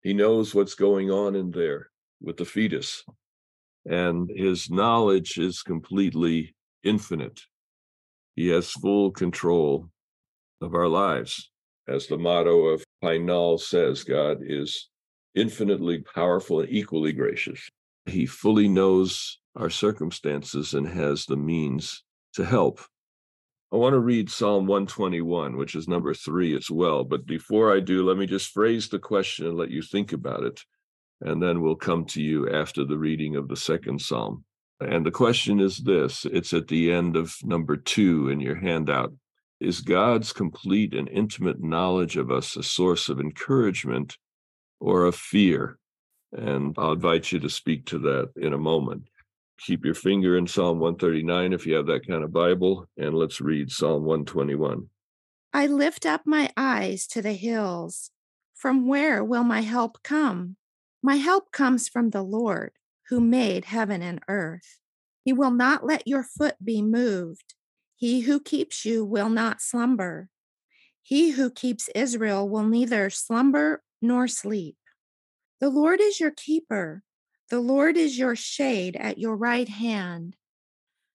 He knows what's going on in there with the fetus. And his knowledge is completely infinite. He has full control of our lives. As the motto of Knoll says, God is infinitely powerful and equally gracious. He fully knows our circumstances and has the means to help. I want to read Psalm 121, which is number three as well. But before I do, let me just phrase the question and let you think about it. And then we'll come to you after the reading of the second Psalm. And the question is this it's at the end of number two in your handout. Is God's complete and intimate knowledge of us a source of encouragement or of fear? And I'll invite you to speak to that in a moment. Keep your finger in Psalm 139 if you have that kind of Bible, and let's read Psalm 121. I lift up my eyes to the hills. From where will my help come? My help comes from the Lord, who made heaven and earth. He will not let your foot be moved. He who keeps you will not slumber. He who keeps Israel will neither slumber nor sleep. The Lord is your keeper. The Lord is your shade at your right hand.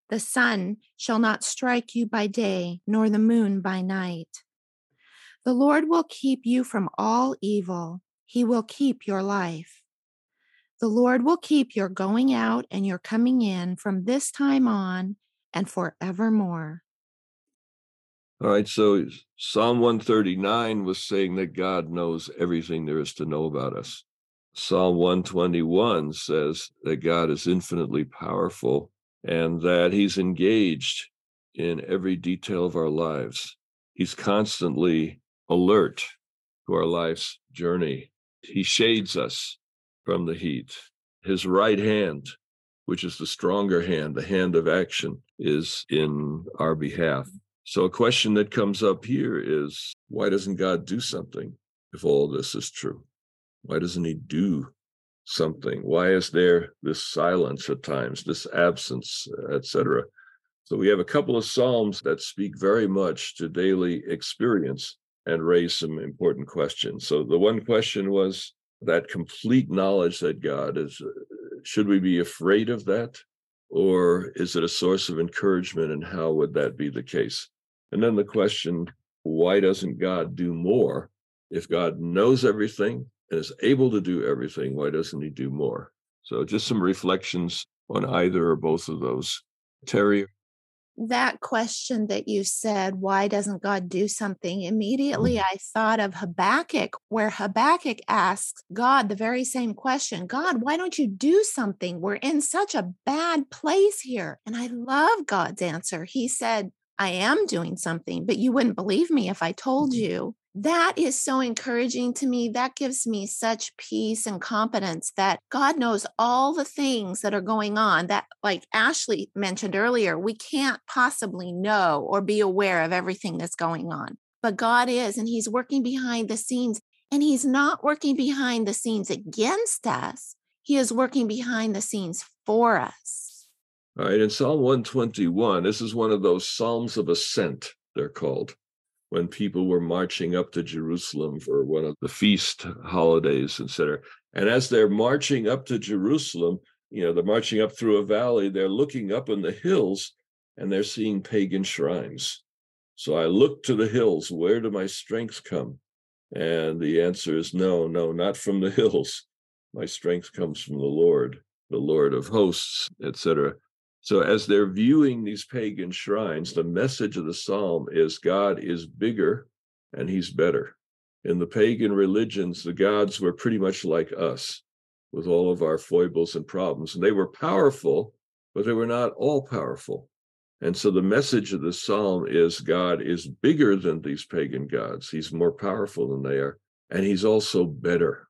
The sun shall not strike you by day, nor the moon by night. The Lord will keep you from all evil. He will keep your life. The Lord will keep your going out and your coming in from this time on and forevermore. All right, so Psalm 139 was saying that God knows everything there is to know about us. Psalm 121 says that God is infinitely powerful and that he's engaged in every detail of our lives. He's constantly alert to our life's journey. He shades us from the heat. His right hand, which is the stronger hand, the hand of action, is in our behalf. Mm-hmm. So, a question that comes up here is why doesn't God do something if all this is true? Why doesn't he do something? Why is there this silence at times, this absence, etc.? So we have a couple of psalms that speak very much to daily experience and raise some important questions. So the one question was that complete knowledge that God is. Should we be afraid of that, or is it a source of encouragement? And how would that be the case? And then the question: Why doesn't God do more? If God knows everything, and is able to do everything, why doesn't he do more? So just some reflections on either or both of those. Terry? That question that you said, why doesn't God do something? Immediately mm-hmm. I thought of Habakkuk, where Habakkuk asks God the very same question God, why don't you do something? We're in such a bad place here. And I love God's answer. He said, I am doing something, but you wouldn't believe me if I told mm-hmm. you that is so encouraging to me. That gives me such peace and confidence that God knows all the things that are going on that, like Ashley mentioned earlier, we can't possibly know or be aware of everything that's going on. But God is, and He's working behind the scenes. And He's not working behind the scenes against us, He is working behind the scenes for us. All right. In Psalm 121, this is one of those Psalms of Ascent, they're called when people were marching up to Jerusalem for one of the feast holidays, etc. And as they're marching up to Jerusalem, you know, they're marching up through a valley, they're looking up in the hills and they're seeing pagan shrines. So I look to the hills, where do my strength come? And the answer is no, no, not from the [laughs] hills. My strength comes from the Lord, the Lord of hosts, etc. So, as they're viewing these pagan shrines, the message of the psalm is God is bigger and he's better. In the pagan religions, the gods were pretty much like us with all of our foibles and problems. And they were powerful, but they were not all powerful. And so the message of the psalm is God is bigger than these pagan gods. He's more powerful than they are. And he's also better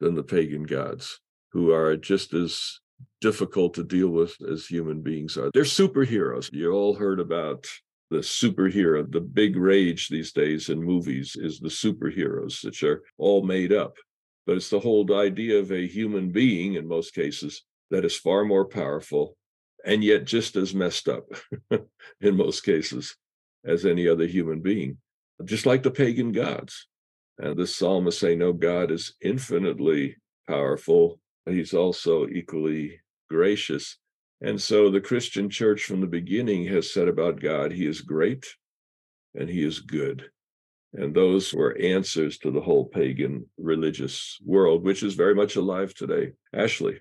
than the pagan gods, who are just as difficult to deal with as human beings are. They're superheroes. You all heard about the superhero. The big rage these days in movies is the superheroes, which are all made up. But it's the whole idea of a human being, in most cases, that is far more powerful and yet just as messed up [laughs] in most cases as any other human being, just like the pagan gods. And this psalmist say, no, God is infinitely powerful. He's also equally gracious. And so the Christian church from the beginning has said about God, he is great and he is good. And those were answers to the whole pagan religious world, which is very much alive today. Ashley.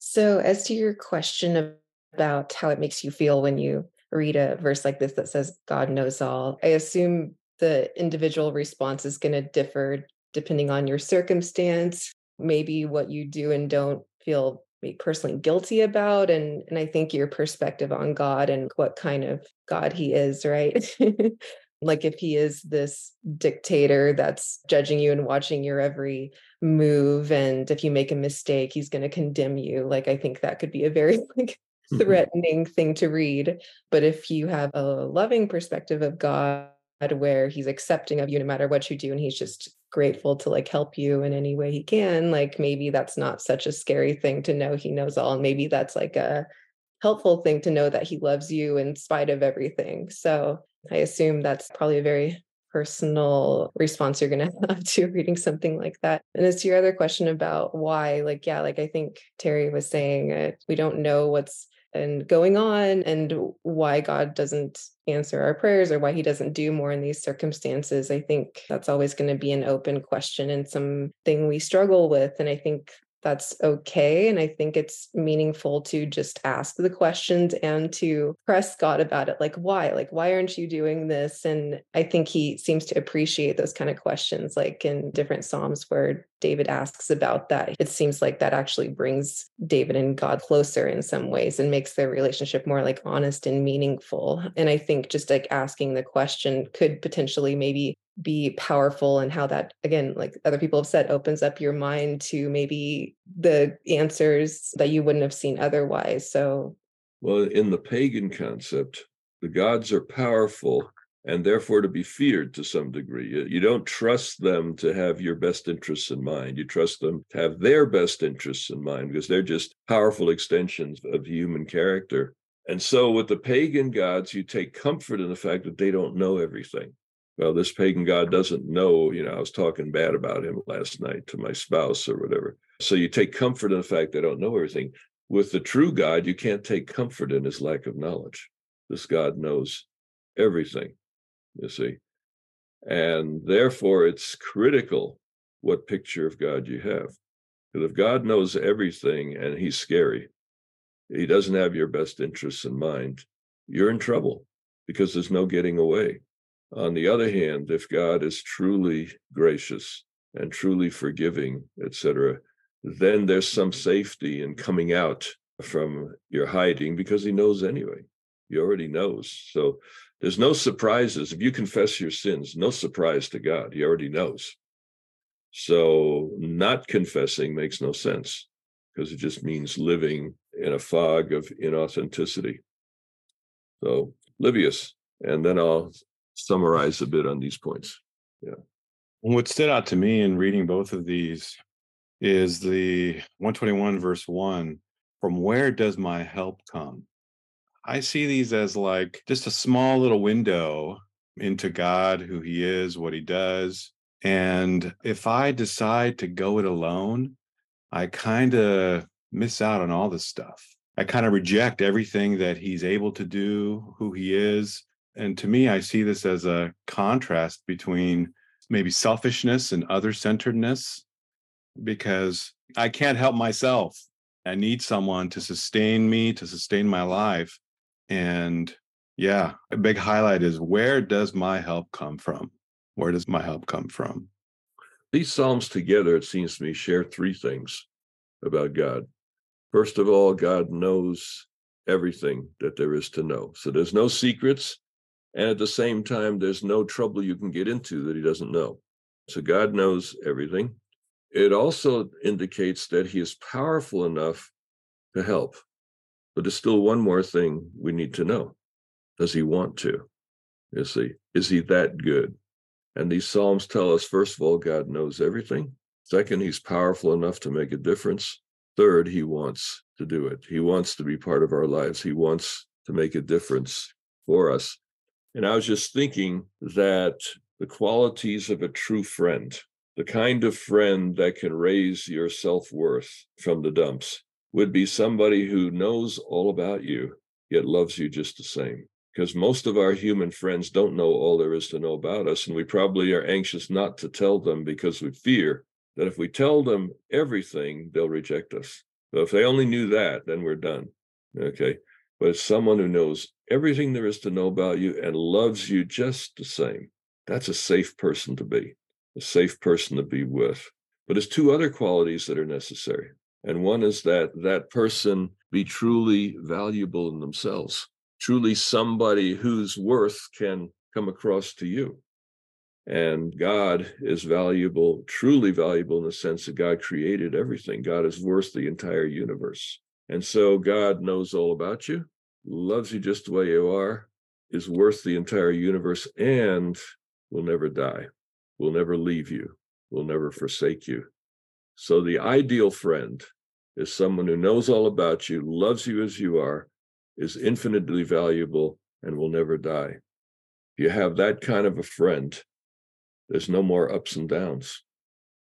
So, as to your question about how it makes you feel when you read a verse like this that says God knows all, I assume the individual response is going to differ depending on your circumstance, maybe what you do and don't feel personally guilty about and and I think your perspective on God and what kind of God he is, right? [laughs] like if he is this dictator that's judging you and watching your every move and if you make a mistake he's going to condemn you like i think that could be a very [laughs] like mm-hmm. threatening thing to read but if you have a loving perspective of god where he's accepting of you no matter what you do and he's just grateful to like help you in any way he can like maybe that's not such a scary thing to know he knows all and maybe that's like a helpful thing to know that he loves you in spite of everything so i assume that's probably a very personal response you're going [laughs] to have to reading something like that. And as to your other question about why, like, yeah, like I think Terry was saying, uh, we don't know what's and going on and why God doesn't answer our prayers or why he doesn't do more in these circumstances. I think that's always going to be an open question and something we struggle with. And I think that's okay. And I think it's meaningful to just ask the questions and to press God about it. Like, why? Like, why aren't you doing this? And I think he seems to appreciate those kind of questions, like in different Psalms where David asks about that. It seems like that actually brings David and God closer in some ways and makes their relationship more like honest and meaningful. And I think just like asking the question could potentially maybe be powerful and how that again like other people have said opens up your mind to maybe the answers that you wouldn't have seen otherwise so well in the pagan concept the gods are powerful and therefore to be feared to some degree you don't trust them to have your best interests in mind you trust them to have their best interests in mind because they're just powerful extensions of human character and so with the pagan gods you take comfort in the fact that they don't know everything well, this pagan god doesn't know, you know, I was talking bad about him last night to my spouse or whatever. So you take comfort in the fact they don't know everything. With the true God, you can't take comfort in his lack of knowledge. This God knows everything, you see. And therefore, it's critical what picture of God you have. Because if God knows everything and he's scary, he doesn't have your best interests in mind, you're in trouble because there's no getting away. On the other hand, if God is truly gracious and truly forgiving, etc., then there's some safety in coming out from your hiding because he knows anyway. He already knows. So there's no surprises. If you confess your sins, no surprise to God. He already knows. So not confessing makes no sense because it just means living in a fog of inauthenticity. So, Livius, and then I'll summarize a bit on these points. Yeah. What stood out to me in reading both of these is the 121 verse 1 from where does my help come? I see these as like just a small little window into God, who he is, what he does. And if I decide to go it alone, I kind of miss out on all this stuff. I kind of reject everything that he's able to do, who he is, and to me, I see this as a contrast between maybe selfishness and other centeredness, because I can't help myself. I need someone to sustain me, to sustain my life. And yeah, a big highlight is where does my help come from? Where does my help come from? These Psalms together, it seems to me, share three things about God. First of all, God knows everything that there is to know. So there's no secrets. And at the same time, there's no trouble you can get into that he doesn't know. So God knows everything. It also indicates that he is powerful enough to help. But there's still one more thing we need to know. Does he want to? Is he, is he that good? And these Psalms tell us, first of all, God knows everything. Second, he's powerful enough to make a difference. Third, he wants to do it. He wants to be part of our lives. He wants to make a difference for us. And I was just thinking that the qualities of a true friend, the kind of friend that can raise your self worth from the dumps, would be somebody who knows all about you, yet loves you just the same. Because most of our human friends don't know all there is to know about us. And we probably are anxious not to tell them because we fear that if we tell them everything, they'll reject us. So if they only knew that, then we're done. Okay. But it's someone who knows everything there is to know about you and loves you just the same. That's a safe person to be, a safe person to be with. But there's two other qualities that are necessary. And one is that that person be truly valuable in themselves, truly somebody whose worth can come across to you. And God is valuable, truly valuable in the sense that God created everything. God is worth the entire universe. And so God knows all about you, loves you just the way you are, is worth the entire universe, and will never die, will never leave you, will never forsake you. So the ideal friend is someone who knows all about you, loves you as you are, is infinitely valuable, and will never die. If you have that kind of a friend, there's no more ups and downs.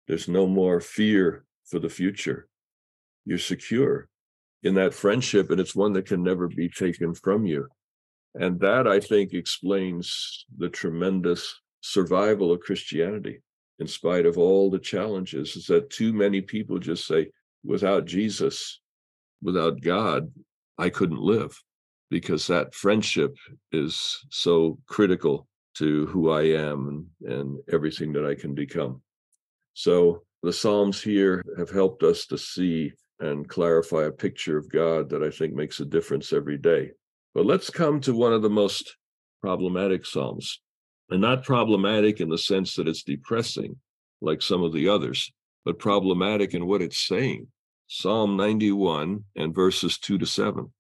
There's no more fear for the future. You're secure in that friendship, and it's one that can never be taken from you. And that, I think, explains the tremendous survival of Christianity in spite of all the challenges, is that too many people just say, without Jesus, without God, I couldn't live because that friendship is so critical to who I am and, and everything that I can become. So the Psalms here have helped us to see and clarify a picture of God that I think makes a difference every day. But let's come to one of the most problematic Psalms, and not problematic in the sense that it's depressing like some of the others, but problematic in what it's saying. Psalm 91 and verses 2 to 7,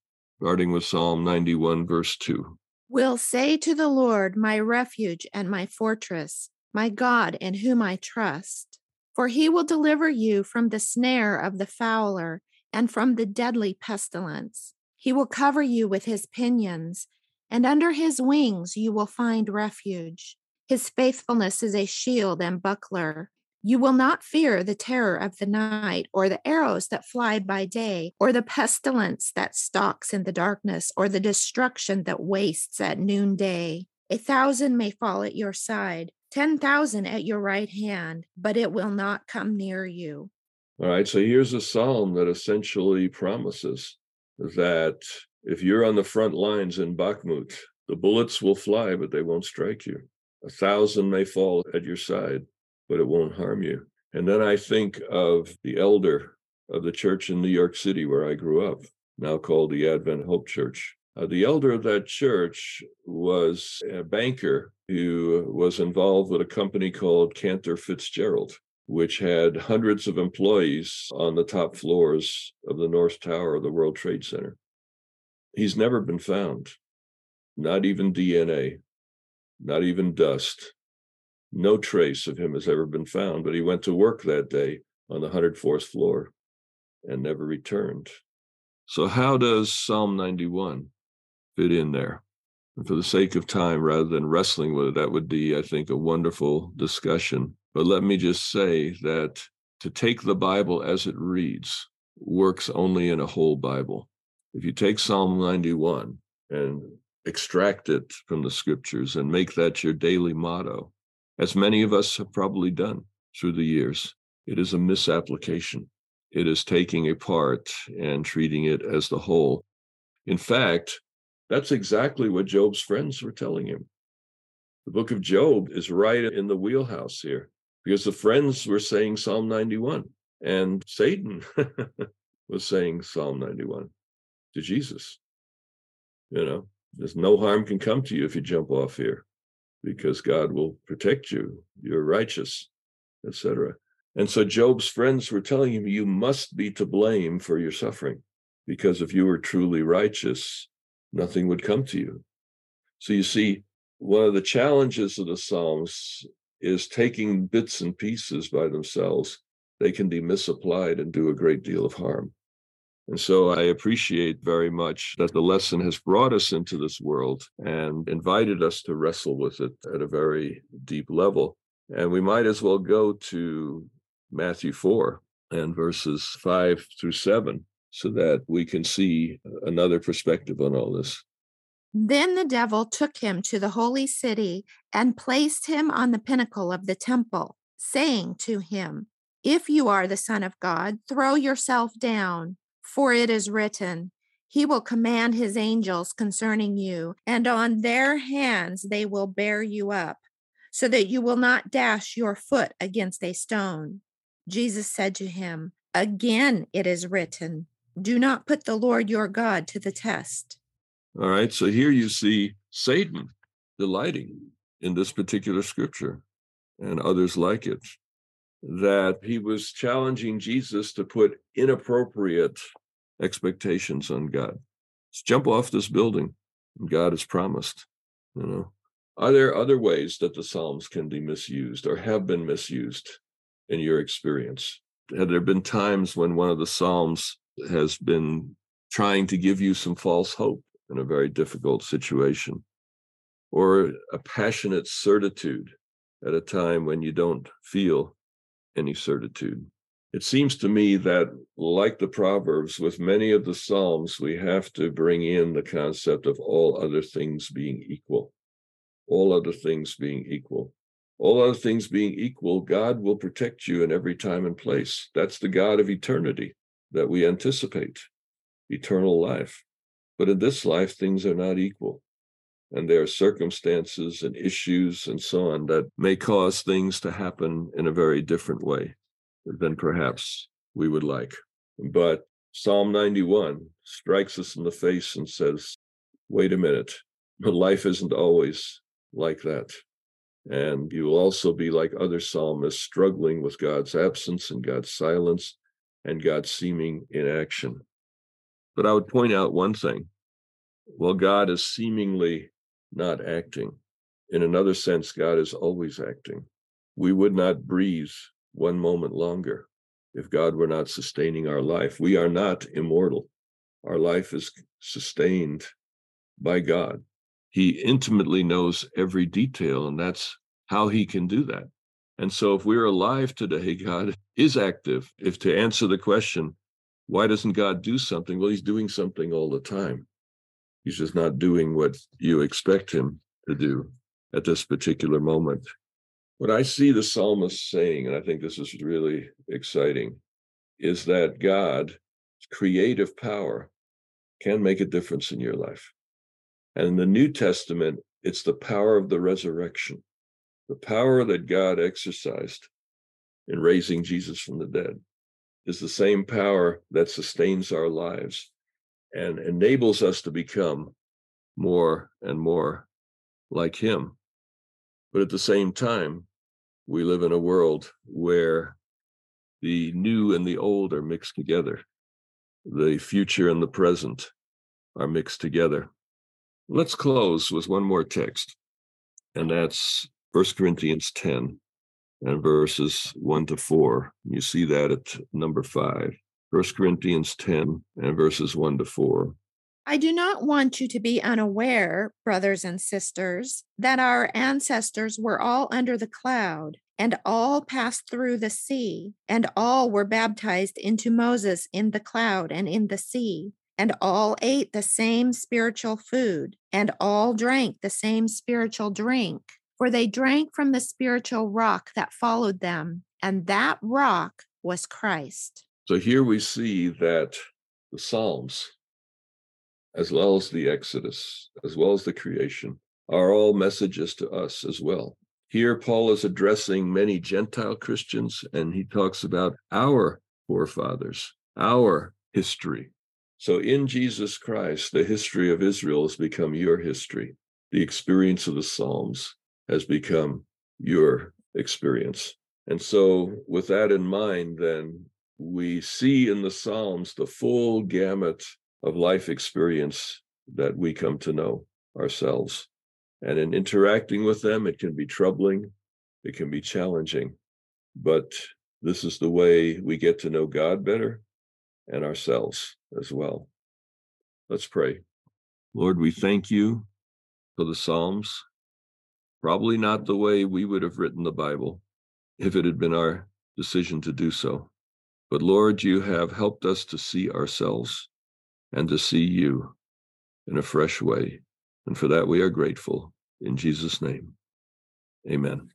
starting with Psalm 91, verse 2 will say to the Lord, my refuge and my fortress, my God in whom I trust. For he will deliver you from the snare of the fowler and from the deadly pestilence. He will cover you with his pinions, and under his wings you will find refuge. His faithfulness is a shield and buckler. You will not fear the terror of the night, or the arrows that fly by day, or the pestilence that stalks in the darkness, or the destruction that wastes at noonday. A thousand may fall at your side, 10,000 at your right hand, but it will not come near you. All right, so here's a psalm that essentially promises that if you're on the front lines in Bakhmut, the bullets will fly, but they won't strike you. A thousand may fall at your side, but it won't harm you. And then I think of the elder of the church in New York City where I grew up, now called the Advent Hope Church. Uh, the elder of that church was a banker who was involved with a company called Cantor Fitzgerald, which had hundreds of employees on the top floors of the North Tower of the World Trade Center. He's never been found, not even DNA, not even dust. No trace of him has ever been found, but he went to work that day on the 104th floor and never returned. So, how does Psalm 91 fit in there? And for the sake of time, rather than wrestling with it, that would be, I think, a wonderful discussion. But let me just say that to take the Bible as it reads works only in a whole Bible. If you take Psalm 91 and extract it from the scriptures and make that your daily motto, as many of us have probably done through the years. It is a misapplication. It is taking a part and treating it as the whole. In fact, that's exactly what Job's friends were telling him. The book of Job is right in the wheelhouse here because the friends were saying Psalm 91 and Satan [laughs] was saying Psalm 91 to Jesus. You know, there's no harm can come to you if you jump off here because God will protect you. You're righteous, etc. And so Job's friends were telling him, You must be to blame for your suffering because if you were truly righteous, nothing would come to you. So you see, one of the challenges of the Psalms is taking bits and pieces by themselves. They can be misapplied and do a great deal of harm. And so I appreciate very much that the lesson has brought us into this world and invited us to wrestle with it at a very deep level. And we might as well go to Matthew 4 and verses 5 through 7 so that we can see another perspective on all this. Then the devil took him to the holy city and placed him on the pinnacle of the temple, saying to him, If you are the Son of God, throw yourself down, for it is written, He will command His angels concerning you, and on their hands they will bear you up, so that you will not dash your foot against a stone. Jesus said to him, Again it is written, Do not put the Lord your God to the test. All right. So here you see Satan delighting in this particular scripture and others like it, that he was challenging Jesus to put inappropriate expectations on God. Let's jump off this building. God has promised, you know. Are there other ways that the Psalms can be misused or have been misused in your experience? Have there been times when one of the Psalms has been trying to give you some false hope in a very difficult situation, or a passionate certitude at a time when you don't feel any certitude. It seems to me that, like the Proverbs, with many of the Psalms, we have to bring in the concept of all other things being equal. All other things being equal. All other things being equal, God will protect you in every time and place. That's the God of eternity that we anticipate, eternal life. But in this life, things are not equal. And there are circumstances and issues and so on that may cause things to happen in a very different way than perhaps we would like. But Psalm 91 strikes us in the face and says, wait a minute, life isn't always like that. And you will also be like other psalmists, struggling with God's absence and God's silence and God's seeming inaction. But I would point out one thing. While God is seemingly not acting, in another sense, God is always acting. We would not breathe one moment longer if God were not sustaining our life. We are not immortal. Our life is sustained by God. He intimately knows every detail, and that's how he can do that. And so, if we're alive today, God is active. If to answer the question, why doesn't God do something? Well, he's doing something all the time. He's just not doing what you expect him to do at this particular moment. What I see the psalmist saying, and I think this is really exciting, is that God's creative power can make a difference in your life. And in the New Testament, it's the power of the resurrection, the power that God exercised in raising Jesus from the dead is the same power that sustains our lives and enables us to become more and more like Him. But at the same time, we live in a world where the new and the old are mixed together, the future and the present are mixed together. Let's close with one more text, and that's 1 Corinthians 10 and verses 1 to 4. You see that at number 5. 1 Corinthians 10 and verses 1 to 4. I do not want you to be unaware, brothers and sisters, that our ancestors were all under the cloud, and all passed through the sea, and all were baptized into Moses in the cloud and in the sea, and all ate the same spiritual food, and all drank the same spiritual drink for they drank from the spiritual rock that followed them, and that rock was Christ. So here we see that the Psalms, as well as the Exodus, as well as the creation, are all messages to us as well. Here, Paul is addressing many Gentile Christians, and he talks about our forefathers, our history, So in Jesus Christ, the history of Israel has become your history. The experience of the Psalms has become your experience. And so, with that in mind, then we see in the Psalms the full gamut of life experience that we come to know ourselves. And in interacting with them, it can be troubling, it can be challenging, but this is the way we get to know God better and ourselves as well. Let's pray. Lord, we thank you for the Psalms. Probably not the way we would have written the Bible if it had been our decision to do so. But Lord, you have helped us to see ourselves and to see you in a fresh way. And for that, we are grateful. In Jesus' name, amen.